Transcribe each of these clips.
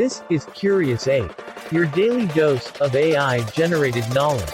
This is Curious Ape, your daily dose of AI generated knowledge.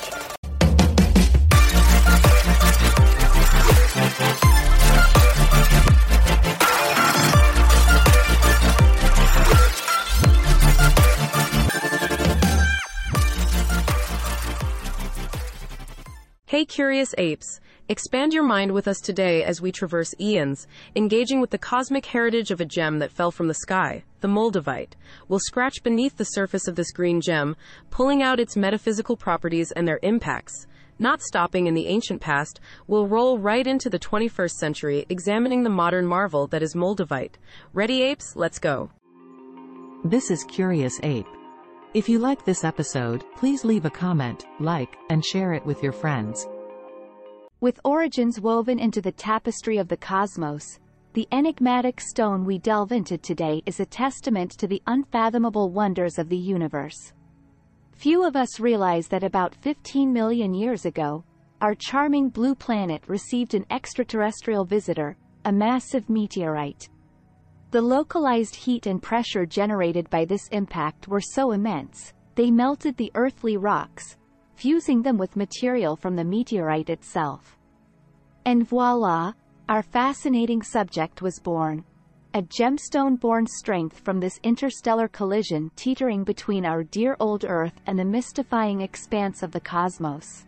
Hey Curious Apes! Expand your mind with us today as we traverse eons, engaging with the cosmic heritage of a gem that fell from the sky, the Moldavite. We'll scratch beneath the surface of this green gem, pulling out its metaphysical properties and their impacts. Not stopping in the ancient past, we'll roll right into the 21st century, examining the modern marvel that is Moldavite. Ready, apes? Let's go. This is Curious Ape. If you like this episode, please leave a comment, like, and share it with your friends. With origins woven into the tapestry of the cosmos, the enigmatic stone we delve into today is a testament to the unfathomable wonders of the universe. Few of us realize that about 15 million years ago, our charming blue planet received an extraterrestrial visitor, a massive meteorite. The localized heat and pressure generated by this impact were so immense, they melted the earthly rocks, fusing them with material from the meteorite itself. And voila, our fascinating subject was born. A gemstone-born strength from this interstellar collision teetering between our dear old Earth and the mystifying expanse of the cosmos.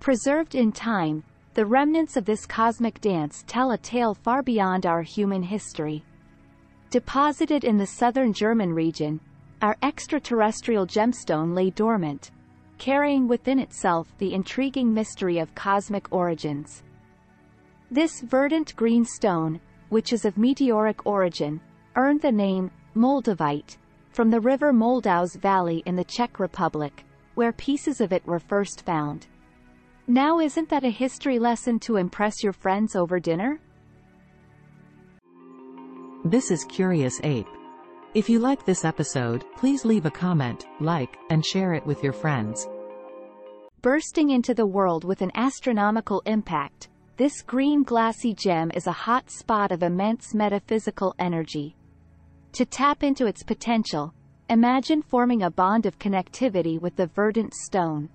Preserved in time, the remnants of this cosmic dance tell a tale far beyond our human history. Deposited in the southern German region, our extraterrestrial gemstone lay dormant, carrying within itself the intriguing mystery of cosmic origins. This verdant green stone, which is of meteoric origin, earned the name Moldavite from the river Moldau's valley in the Czech Republic, where pieces of it were first found. Now isn't that a history lesson to impress your friends over dinner? This is Curious Ape. If you like this episode, please leave a comment, like, and share it with your friends. Bursting into the world with an astronomical impact, this green glassy gem is a hot spot of immense metaphysical energy. To tap into its potential, imagine forming a bond of connectivity with the verdant stone.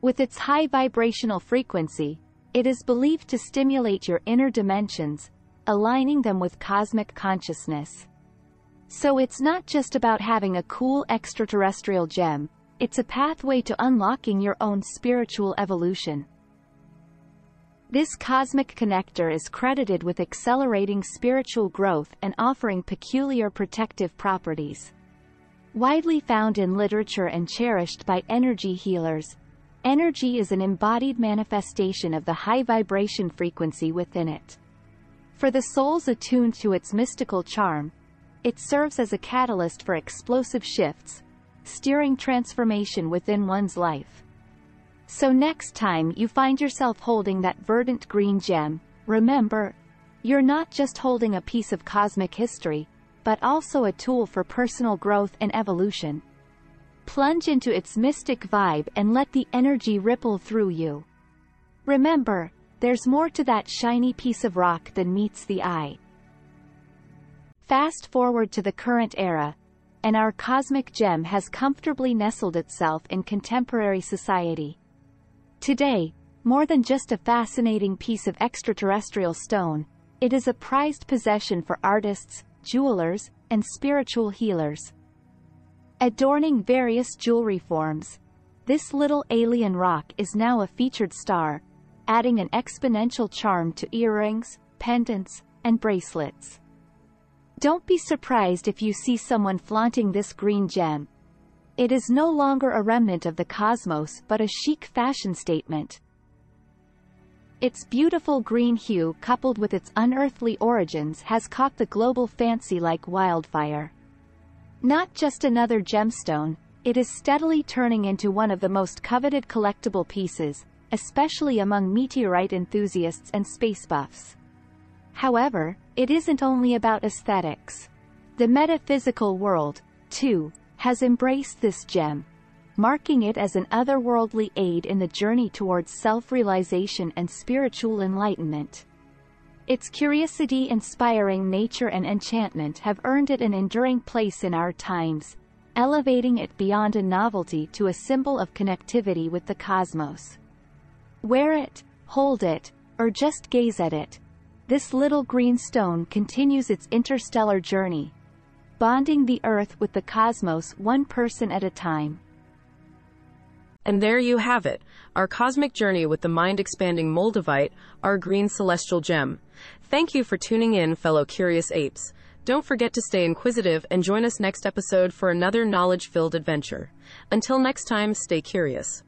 With its high vibrational frequency, it is believed to stimulate your inner dimensions, aligning them with cosmic consciousness. So it's not just about having a cool extraterrestrial gem, it's a pathway to unlocking your own spiritual evolution. This cosmic connector is credited with accelerating spiritual growth and offering peculiar protective properties. Widely found in literature and cherished by energy healers, energy is an embodied manifestation of the high vibration frequency within it. For the souls attuned to its mystical charm, it serves as a catalyst for explosive shifts, steering transformation within one's life. So next time you find yourself holding that verdant green gem, remember, you're not just holding a piece of cosmic history, but also a tool for personal growth and evolution. Plunge into its mystic vibe and let the energy ripple through you. Remember, there's more to that shiny piece of rock than meets the eye. Fast forward to the current era, and our cosmic gem has comfortably nestled itself in contemporary society. Today, more than just a fascinating piece of extraterrestrial stone, it is a prized possession for artists, jewelers, and spiritual healers. Adorning various jewelry forms, this little alien rock is now a featured star, adding an exponential charm to earrings, pendants, and bracelets. Don't be surprised if you see someone flaunting this green gem. It is no longer a remnant of the cosmos but a chic fashion statement. Its beautiful green hue coupled with its unearthly origins has caught the global fancy like wildfire. Not just another gemstone, it is steadily turning into one of the most coveted collectible pieces, especially among meteorite enthusiasts and space buffs. However, it isn't only about aesthetics. The metaphysical world, too, has embraced this gem, marking it as an otherworldly aid in the journey towards self-realization and spiritual enlightenment. Its curiosity inspiring nature and enchantment have earned it an enduring place in our times, elevating it beyond a novelty to a symbol of connectivity with the cosmos. Wear it, hold it, or just gaze at it. This little green stone continues its interstellar journey, bonding the Earth with the cosmos one person at a time. And there you have it, our cosmic journey with the mind-expanding Moldavite, our green celestial gem. Thank you for tuning in, fellow curious apes. Don't forget to stay inquisitive and join us next episode for another knowledge-filled adventure. Until next time, stay curious.